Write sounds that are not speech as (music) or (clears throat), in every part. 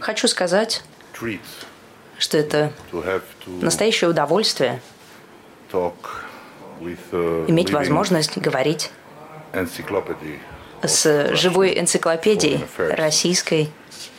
Хочу сказать, что это настоящее удовольствие иметь возможность говорить с живой энциклопедией российской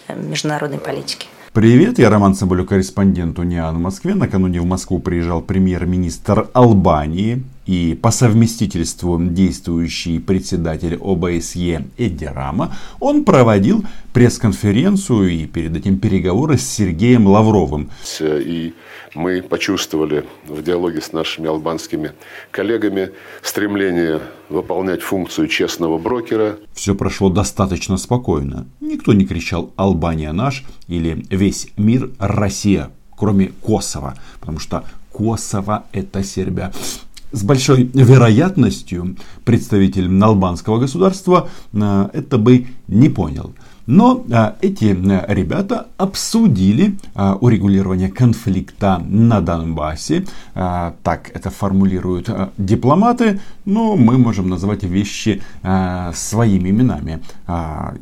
э, международной политики. Привет, я Роман Соболев, корреспондент Униан в Москве. Накануне в Москву приезжал премьер-министр Албании и по совместительству действующий председатель ОБСЕ Эдди Рама. Он проводил пресс-конференцию и перед этим переговоры с Сергеем Лавровым. И мы почувствовали в диалоге с нашими албанскими коллегами стремление выполнять функцию честного брокера. Все прошло достаточно спокойно. Никто не кричал «Албания наш» или «Весь мир Россия», кроме Косово. Потому что Косово это Сербия. С большой вероятностью представитель албанского государства э, это бы не понял. Но а, эти ребята обсудили а, урегулирование конфликта на Донбассе. А, так это формулируют дипломаты, но мы можем называть вещи своими именами.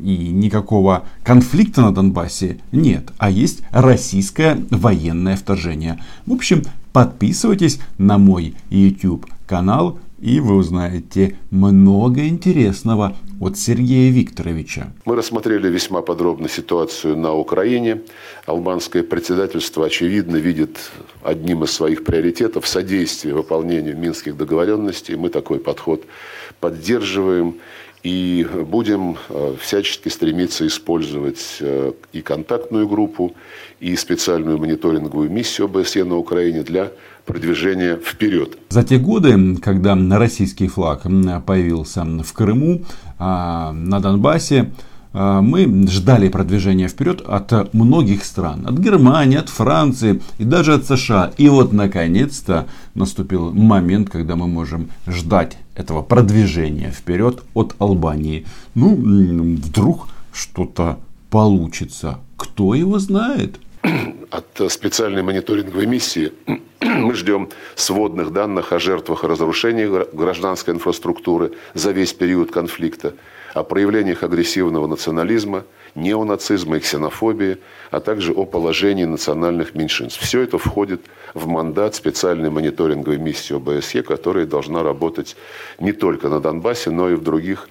И никакого конфликта на Донбассе нет, а есть российское военное вторжение. В общем, подписывайтесь на мой YouTube канал и вы узнаете много интересного от Сергея Викторовича. Мы рассмотрели весьма подробно ситуацию на Украине. Албанское председательство, очевидно, видит одним из своих приоритетов содействие выполнению минских договоренностей. Мы такой подход поддерживаем и будем э, всячески стремиться использовать э, и контактную группу, и специальную мониторинговую миссию ОБСЕ на Украине для продвижения вперед. За те годы, когда российский флаг появился в Крыму, а, на Донбассе, а, мы ждали продвижения вперед от многих стран. От Германии, от Франции и даже от США. И вот наконец-то наступил момент, когда мы можем ждать этого продвижения вперед от Албании. Ну, вдруг что-то получится. Кто его знает? (clears throat) От специальной мониторинговой миссии (clears throat) мы ждем сводных данных о жертвах и разрушениях гражданской инфраструктуры за весь период конфликта, о проявлениях агрессивного национализма, неонацизма и ксенофобии, а также о положении национальных меньшинств. Все это входит в мандат специальной мониторинговой миссии ОБСЕ, которая должна работать не только на Донбассе, но и в других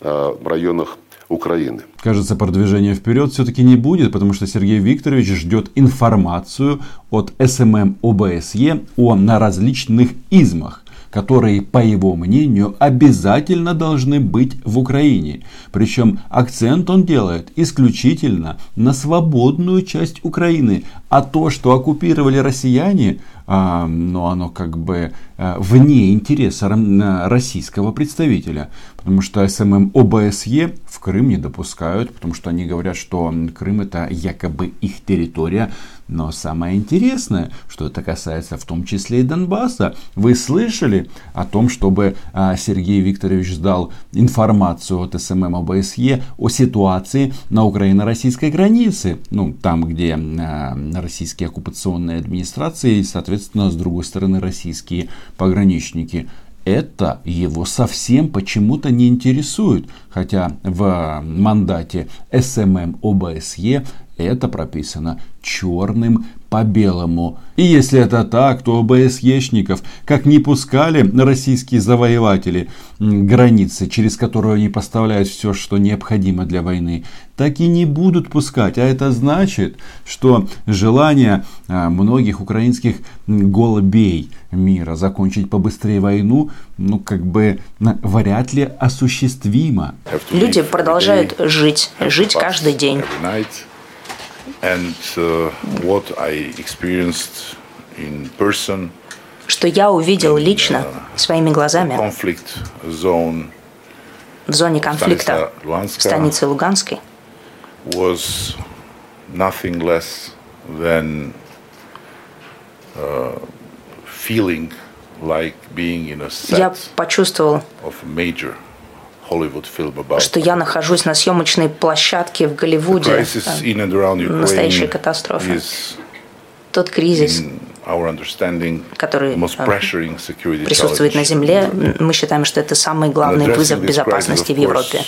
а, районах Украины. Кажется, продвижения вперед все-таки не будет, потому что Сергей Викторович ждет информацию от СММ ОБСЕ о на различных измах которые, по его мнению, обязательно должны быть в Украине. Причем акцент он делает исключительно на свободную часть Украины. А то, что оккупировали россияне, а, но оно как бы вне интереса российского представителя. Потому что СММ ОБСЕ в Крым не допускают, потому что они говорят, что Крым это якобы их территория. Но самое интересное, что это касается в том числе и Донбасса. Вы слышали о том, чтобы а, Сергей Викторович сдал информацию от СММ ОБСЕ о ситуации на украино-российской границе? Ну, там, где российские оккупационные администрации, соответственно, с другой стороны, российские пограничники это его совсем почему-то не интересует. Хотя в мандате СММ ОБСЕ это прописано черным по белому. И если это так, то ОБСЕшников как не пускали российские завоеватели границы, через которую они поставляют все, что необходимо для войны, так и не будут пускать. А это значит, что желание а, многих украинских голубей мира закончить побыстрее войну, ну как бы вряд ли осуществимо. Люди продолжают жить, жить каждый день. And uh, what I experienced in person, что я увидел лично своими глазами в зоне конфликта в станице Луганской, was nothing less than uh, feeling like being in a set я почувствовал of a major что я нахожусь на съемочной площадке в Голливуде. Настоящая катастрофа. Тот кризис, который э, присутствует на Земле, мы считаем, что это самый главный вызов безопасности в Европе.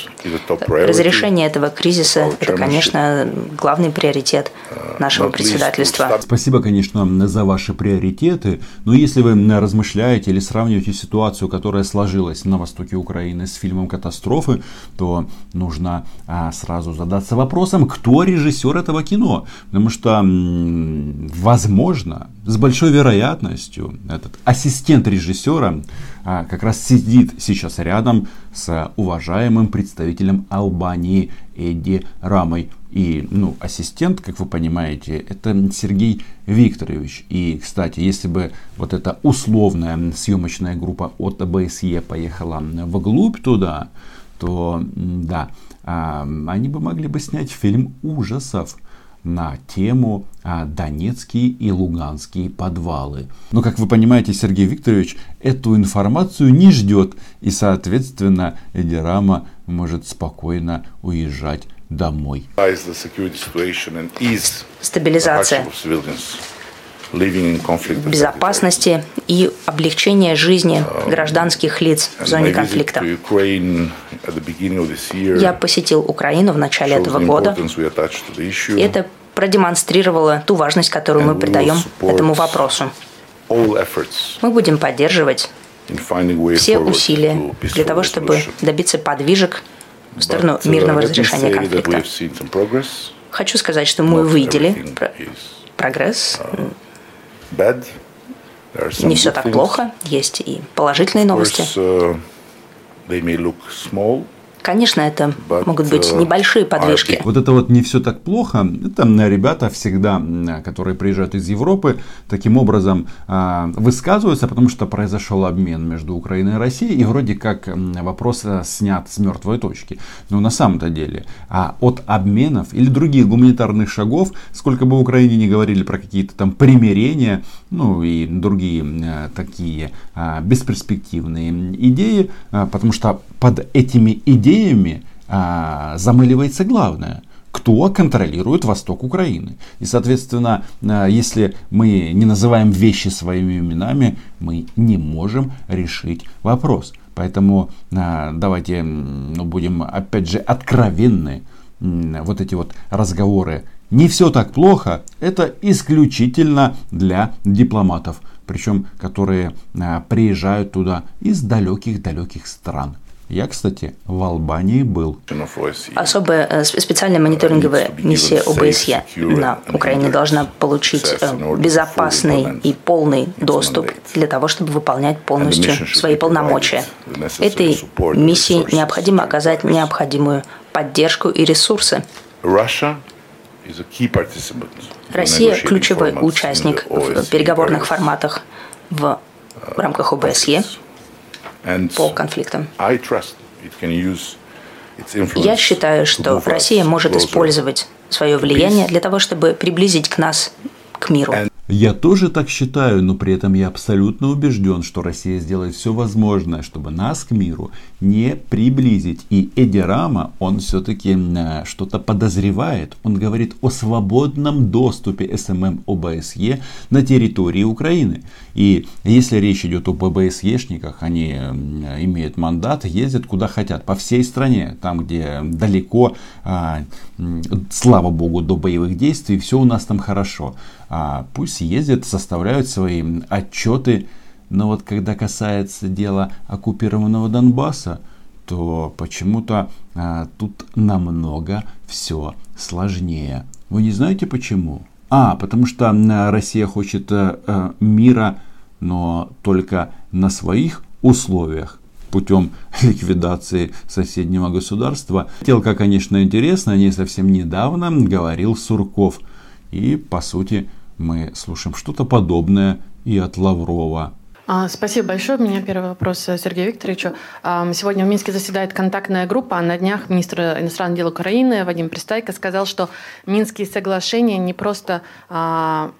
Разрешение этого кризиса – это, конечно, главный приоритет uh, нашего председательства. Спасибо, конечно, за ваши приоритеты. Но если вы размышляете или сравниваете ситуацию, которая сложилась на востоке Украины с фильмом «Катастрофы», то нужно а, сразу задаться вопросом, кто режиссер этого кино. Потому что, возможно, с большой вероятностью этот ассистент режиссера а, как раз сидит сейчас рядом с уважаемым представителем Албании Эдди Рамой. И ну, ассистент, как вы понимаете, это Сергей Викторович. И, кстати, если бы вот эта условная съемочная группа от ОБСЕ поехала вглубь туда, то да, а, они бы могли бы снять фильм ужасов на тему а, Донецкие и Луганские подвалы. Но, как вы понимаете, Сергей Викторович эту информацию не ждет. И, соответственно, Эдирама может спокойно уезжать домой. Стабилизация безопасности и облегчения жизни гражданских лиц в зоне конфликта. Я посетил Украину в начале этого года, и это продемонстрировало ту важность, которую мы придаем этому вопросу. Мы будем поддерживать все усилия для того, чтобы добиться подвижек в сторону uh, мирного разрешения конфликта. Хочу сказать, что мы увидели прогресс, uh, не все так плохо, есть и положительные новости. Конечно, это могут быть uh, небольшие подвижки. Вот это вот не все так плохо. Это ребята всегда, которые приезжают из Европы, таким образом а, высказываются, потому что произошел обмен между Украиной и Россией, и вроде как вопрос э, снят с мертвой точки. Но на самом-то деле а от обменов или других гуманитарных шагов, сколько бы в Украине не говорили про какие-то там примирения, ну и другие э, такие а, бесперспективные идеи, потому что под этими идеями а, замыливается главное – кто контролирует восток Украины. И, соответственно, а, если мы не называем вещи своими именами, мы не можем решить вопрос. Поэтому а, давайте ну, будем, опять же, откровенны. Вот эти вот разговоры не все так плохо, это исключительно для дипломатов, причем которые приезжают туда из далеких-далеких стран. Я, кстати, в Албании был. Особая э, специальная мониторинговая миссия ОБСЕ на Украине должна получить э, безопасный и полный доступ для того, чтобы выполнять полностью свои полномочия. Этой миссии необходимо оказать необходимую поддержку и ресурсы. Россия – ключевой участник в переговорных форматах в рамках ОБСЕ по конфликтам. Я считаю, что Россия может использовать свое влияние для того, чтобы приблизить к нас, к миру. Я тоже так считаю, но при этом я абсолютно убежден, что Россия сделает все возможное, чтобы нас к миру не приблизить. И Эдди Рама, он все-таки э, что-то подозревает. Он говорит о свободном доступе СММ ОБСЕ на территории Украины. И если речь идет об ОБСЕшниках, они имеют мандат, ездят куда хотят, по всей стране, там где далеко, а, слава богу, до боевых действий, все у нас там хорошо. А пусть ездят, составляют свои отчеты. Но вот когда касается дела оккупированного Донбасса, то почему-то а, тут намного все сложнее. Вы не знаете почему? А, потому что Россия хочет а, мира, но только на своих условиях путем (laughs) ликвидации соседнего государства. Телка, конечно, интересно, не совсем недавно говорил Сурков. И, по сути, мы слушаем что-то подобное и от Лаврова. А, спасибо большое. У меня первый вопрос Сергею Викторовичу. Сегодня в Минске заседает контактная группа. А на днях министр иностранных дел Украины Вадим Пристайко сказал, что Минские соглашения не просто а,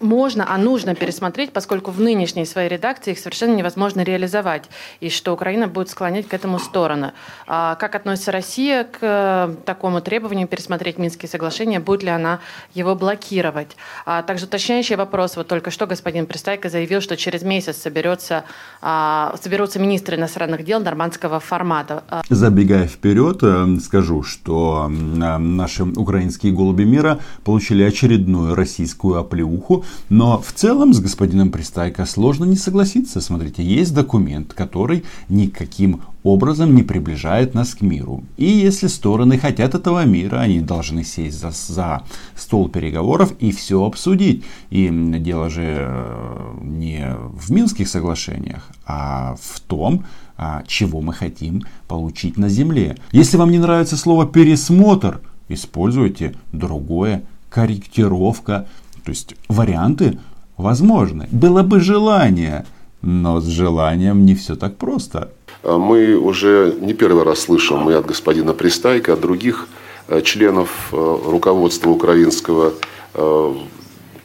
можно, а нужно пересмотреть, поскольку в нынешней своей редакции их совершенно невозможно реализовать, и что Украина будет склонять к этому сторону. А как относится Россия к э, такому требованию пересмотреть Минские соглашения, будет ли она его блокировать? А также уточняющий вопрос. Вот только что господин Пристайко заявил, что через месяц соберется, а, соберутся министры иностранных дел нормандского формата. А Забегая вперед, э, скажу, что наши украинские голуби мира получили очередную российскую оплеуху но в целом с господином Пристайко сложно не согласиться. Смотрите, есть документ, который никаким образом не приближает нас к миру. И если стороны хотят этого мира, они должны сесть за, за стол переговоров и все обсудить. И дело же э, не в Минских соглашениях, а в том, а, чего мы хотим получить на Земле. Если вам не нравится слово пересмотр, используйте другое корректировка то есть варианты возможны. Было бы желание, но с желанием не все так просто. А мы уже не первый раз слышим и от господина Пристайка, от других э, членов э, руководства украинского э,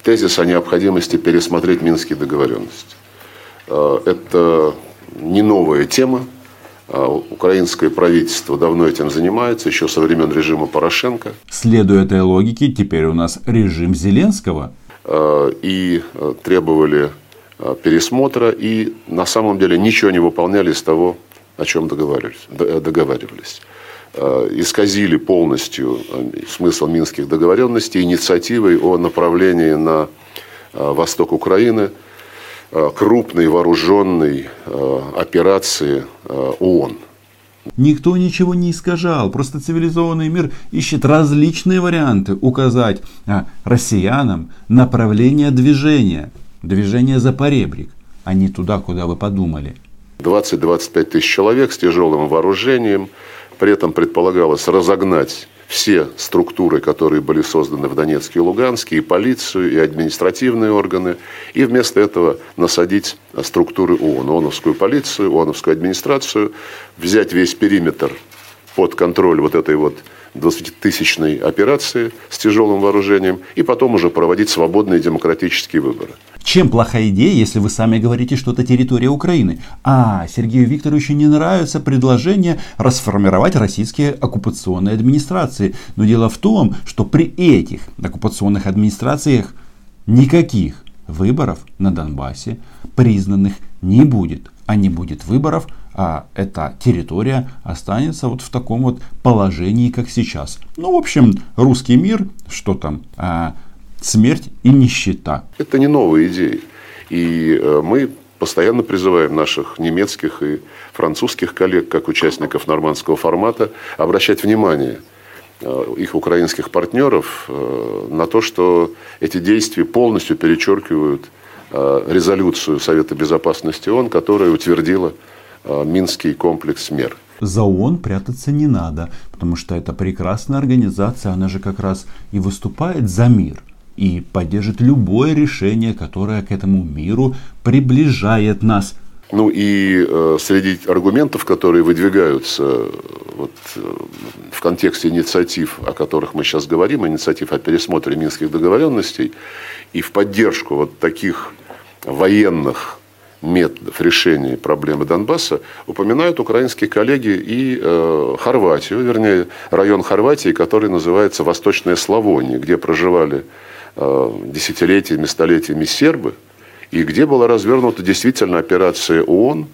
тезис о необходимости пересмотреть Минские договоренности. Это не новая тема. Украинское правительство давно этим занимается, еще со времен режима Порошенко. Следуя этой логике, теперь у нас режим Зеленского. Э, и э, требовали э, пересмотра, и на самом деле ничего не выполняли из того, о чем договаривались. договаривались. Исказили полностью смысл минских договоренностей инициативой о направлении на восток Украины крупной вооруженной операции ООН. Никто ничего не искажал, просто цивилизованный мир ищет различные варианты указать россиянам направление движения, движение за поребрик, а не туда, куда вы подумали. 20-25 тысяч человек с тяжелым вооружением, при этом предполагалось разогнать все структуры, которые были созданы в Донецке и Луганске, и полицию, и административные органы, и вместо этого насадить структуры ООН, ООНовскую полицию, ООНовскую администрацию, взять весь периметр под контроль вот этой вот 20-тысячной операции с тяжелым вооружением и потом уже проводить свободные демократические выборы. Чем плохая идея, если вы сами говорите, что это территория Украины? А, Сергею Викторовичу не нравится предложение расформировать российские оккупационные администрации. Но дело в том, что при этих оккупационных администрациях никаких выборов на Донбассе признанных не будет. А не будет выборов, а эта территория останется вот в таком вот положении, как сейчас. Ну, в общем, русский мир, что там, а, смерть и нищета. Это не новые идеи. И э, мы постоянно призываем наших немецких и французских коллег, как участников нормандского формата, обращать внимание э, их украинских партнеров э, на то, что эти действия полностью перечеркивают резолюцию Совета Безопасности ООН, которая утвердила Минский комплекс мер. За ООН прятаться не надо, потому что это прекрасная организация, она же как раз и выступает за мир и поддержит любое решение, которое к этому миру приближает нас. Ну и э, среди аргументов, которые выдвигаются э, вот, э, в контексте инициатив, о которых мы сейчас говорим, инициатив о пересмотре минских договоренностей, и в поддержку вот таких военных методов решения проблемы Донбасса упоминают украинские коллеги и э, Хорватию, вернее, район Хорватии, который называется Восточная Славония, где проживали десятилетиями, столетиями сербы, и где была развернута действительно операция ООН,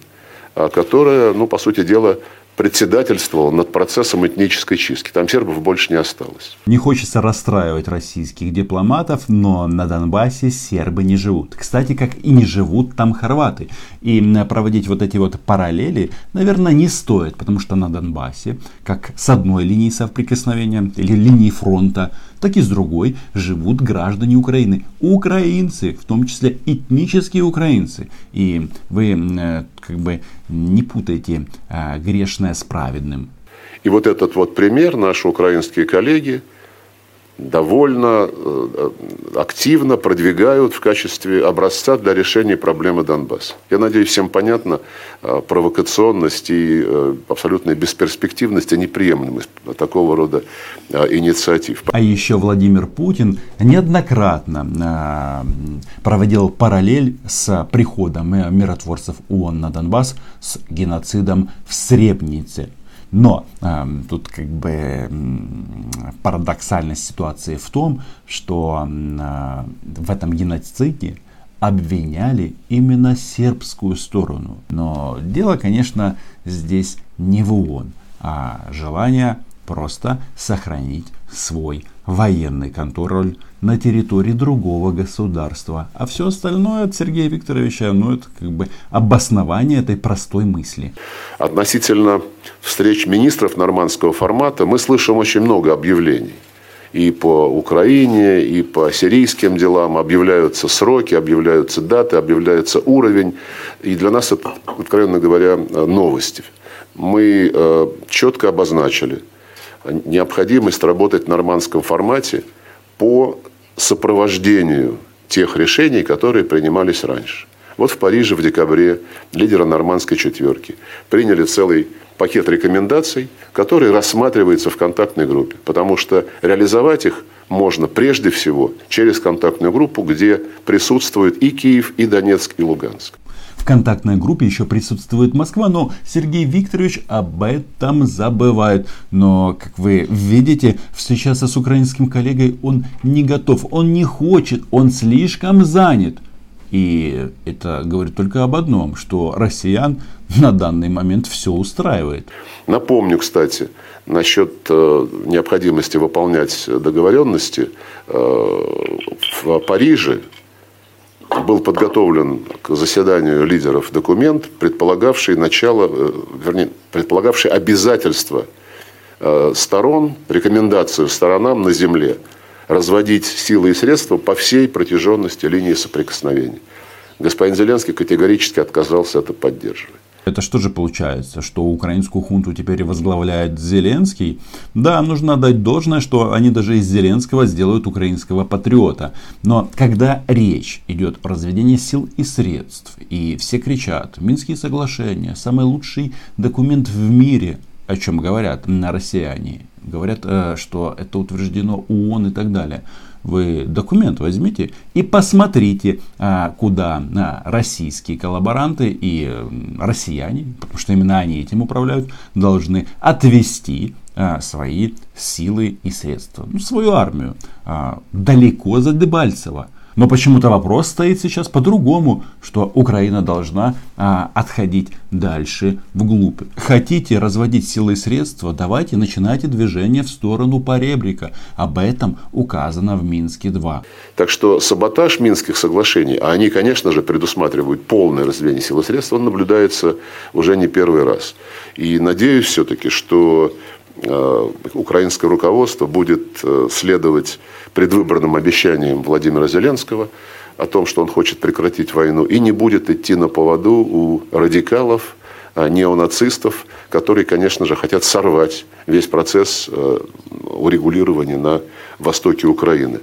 э, которая, ну, по сути дела, председательствовал над процессом этнической чистки. Там сербов больше не осталось. Не хочется расстраивать российских дипломатов, но на Донбассе сербы не живут. Кстати, как и не живут там хорваты. И проводить вот эти вот параллели, наверное, не стоит, потому что на Донбассе, как с одной линии соприкосновения или линии фронта, так и с другой живут граждане Украины. Украинцы, в том числе этнические украинцы. И вы э, как бы не путайте э, грешное с праведным. И вот этот вот пример наши украинские коллеги довольно э, активно продвигают в качестве образца для решения проблемы Донбасса. Я надеюсь, всем понятна э, провокационность и э, абсолютная бесперспективность и неприемлемость такого рода инициатив. А еще Владимир Путин неоднократно проводил параллель с приходом миротворцев ООН на Донбасс с геноцидом в Сребнице. Но э, тут как бы э, парадоксальность ситуации в том, что э, в этом геноциде обвиняли именно сербскую сторону. Но дело, конечно, здесь не в ООН, а желание просто сохранить свой военный контроль на территории другого государства. А все остальное от Сергея Викторовича, ну это как бы обоснование этой простой мысли. Относительно встреч министров нормандского формата мы слышим очень много объявлений. И по Украине, и по сирийским делам объявляются сроки, объявляются даты, объявляется уровень. И для нас это, откровенно говоря, новости. Мы э, четко обозначили необходимость работать в нормандском формате по сопровождению тех решений, которые принимались раньше. Вот в Париже в декабре лидеры нормандской четверки приняли целый пакет рекомендаций, который рассматривается в контактной группе. Потому что реализовать их можно прежде всего через контактную группу, где присутствуют и Киев, и Донецк, и Луганск. В контактной группе еще присутствует Москва, но Сергей Викторович об этом забывает. Но, как вы видите, встречаться с украинским коллегой он не готов, он не хочет, он слишком занят. И это говорит только об одном, что россиян на данный момент все устраивает. Напомню, кстати, насчет э, необходимости выполнять договоренности. Э, в Париже был подготовлен к заседанию лидеров документ, предполагавший начало, э, вернее, предполагавший обязательство сторон, рекомендацию сторонам на земле разводить силы и средства по всей протяженности линии соприкосновения. Господин Зеленский категорически отказался это поддерживать. Это что же получается, что украинскую хунту теперь возглавляет Зеленский? Да, нужно дать должное, что они даже из Зеленского сделают украинского патриота. Но когда речь идет о разведении сил и средств, и все кричат, Минские соглашения, самый лучший документ в мире, о чем говорят на россияне, говорят, э, что это утверждено ООН и так далее вы документ возьмите и посмотрите, а, куда а, российские коллаборанты и россияне, потому что именно они этим управляют, должны отвести а, свои силы и средства, ну, свою армию далеко за Дебальцево. Но почему-то вопрос стоит сейчас по-другому, что Украина должна а, отходить дальше вглубь. Хотите разводить силы и средства, давайте начинайте движение в сторону поребрика. Об этом указано в Минске-2. Так что саботаж Минских соглашений, а они, конечно же, предусматривают полное разведение сил и средств, он наблюдается уже не первый раз. И надеюсь все-таки, что украинское руководство будет э, следовать предвыборным обещаниям Владимира Зеленского о том, что он хочет прекратить войну, и не будет идти на поводу у радикалов, э, неонацистов, которые, конечно же, хотят сорвать весь процесс урегулирования на востоке Украины.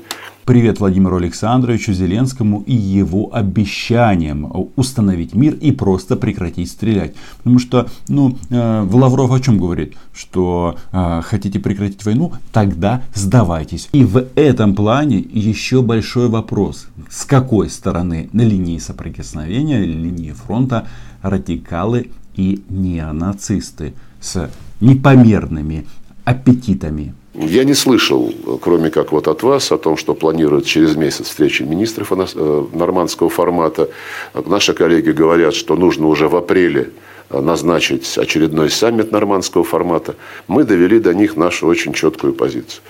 Привет Владимиру Александровичу Зеленскому и его обещаниям установить мир и просто прекратить стрелять. Потому что, ну, э, Лавров о чем говорит? Что э, хотите прекратить войну? Тогда сдавайтесь. И в этом плане еще большой вопрос. С какой стороны на линии соприкосновения, линии фронта радикалы и неонацисты с непомерными аппетитами я не слышал, кроме как вот от вас, о том, что планируют через месяц встречи министров э, нормандского формата. Наши коллеги говорят, что нужно уже в апреле э, назначить очередной саммит нормандского формата. Мы довели до них нашу очень четкую позицию.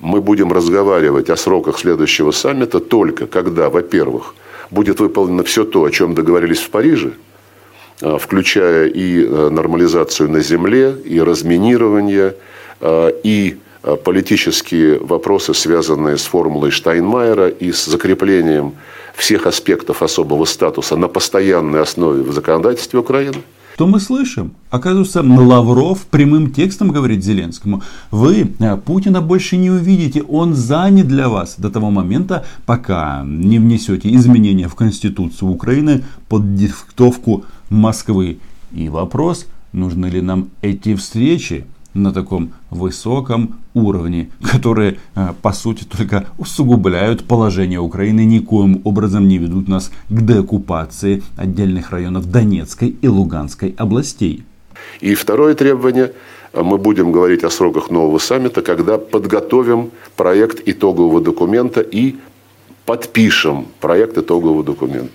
Мы будем разговаривать о сроках следующего саммита только когда, во-первых, будет выполнено все то, о чем договорились в Париже, э, включая и нормализацию на земле, и разминирование, и политические вопросы, связанные с формулой Штайнмайера и с закреплением всех аспектов особого статуса на постоянной основе в законодательстве Украины. Что мы слышим? Оказывается, Лавров прямым текстом говорит Зеленскому, вы э, Путина больше не увидите, он занят для вас до того момента, пока не внесете изменения в Конституцию Украины под диктовку Москвы. И вопрос, нужны ли нам эти встречи, на таком высоком уровне, которые, э, по сути, только усугубляют положение Украины, никоим образом не ведут нас к деоккупации отдельных районов Донецкой и Луганской областей. И второе требование мы будем говорить о сроках нового саммита, когда подготовим проект итогового документа и подпишем проект итогового документа.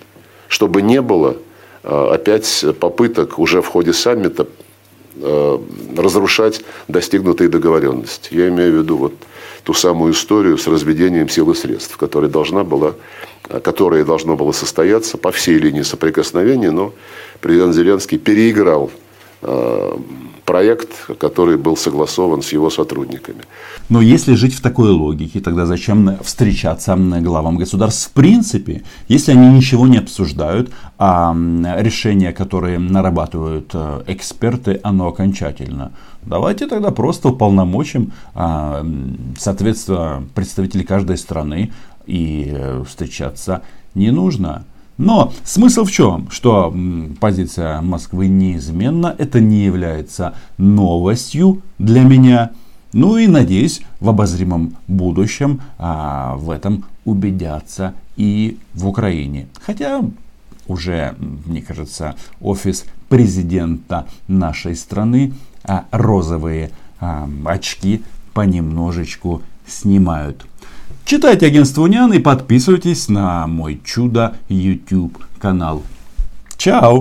Чтобы не было э, опять попыток уже в ходе саммита разрушать достигнутые договоренности. Я имею в виду вот ту самую историю с разведением сил и средств, которая должна была, которая должно было состояться по всей линии соприкосновения, но президент Зеленский переиграл э, проект, который был согласован с его сотрудниками. Но если жить в такой логике, тогда зачем встречаться главам государств в принципе, если они ничего не обсуждают, а решения, которые нарабатывают э, эксперты, оно окончательно. Давайте тогда просто уполномочим а, соответственно представителей каждой страны и э, встречаться не нужно. Но смысл в чем? Что позиция Москвы неизменна, это не является новостью для меня. Ну и надеюсь, в обозримом будущем а, в этом убедятся и в Украине. Хотя уже, мне кажется, офис президента нашей страны а, розовые а, очки понемножечку снимают. Читайте агентство Униан и подписывайтесь на мой чудо YouTube канал. Чао!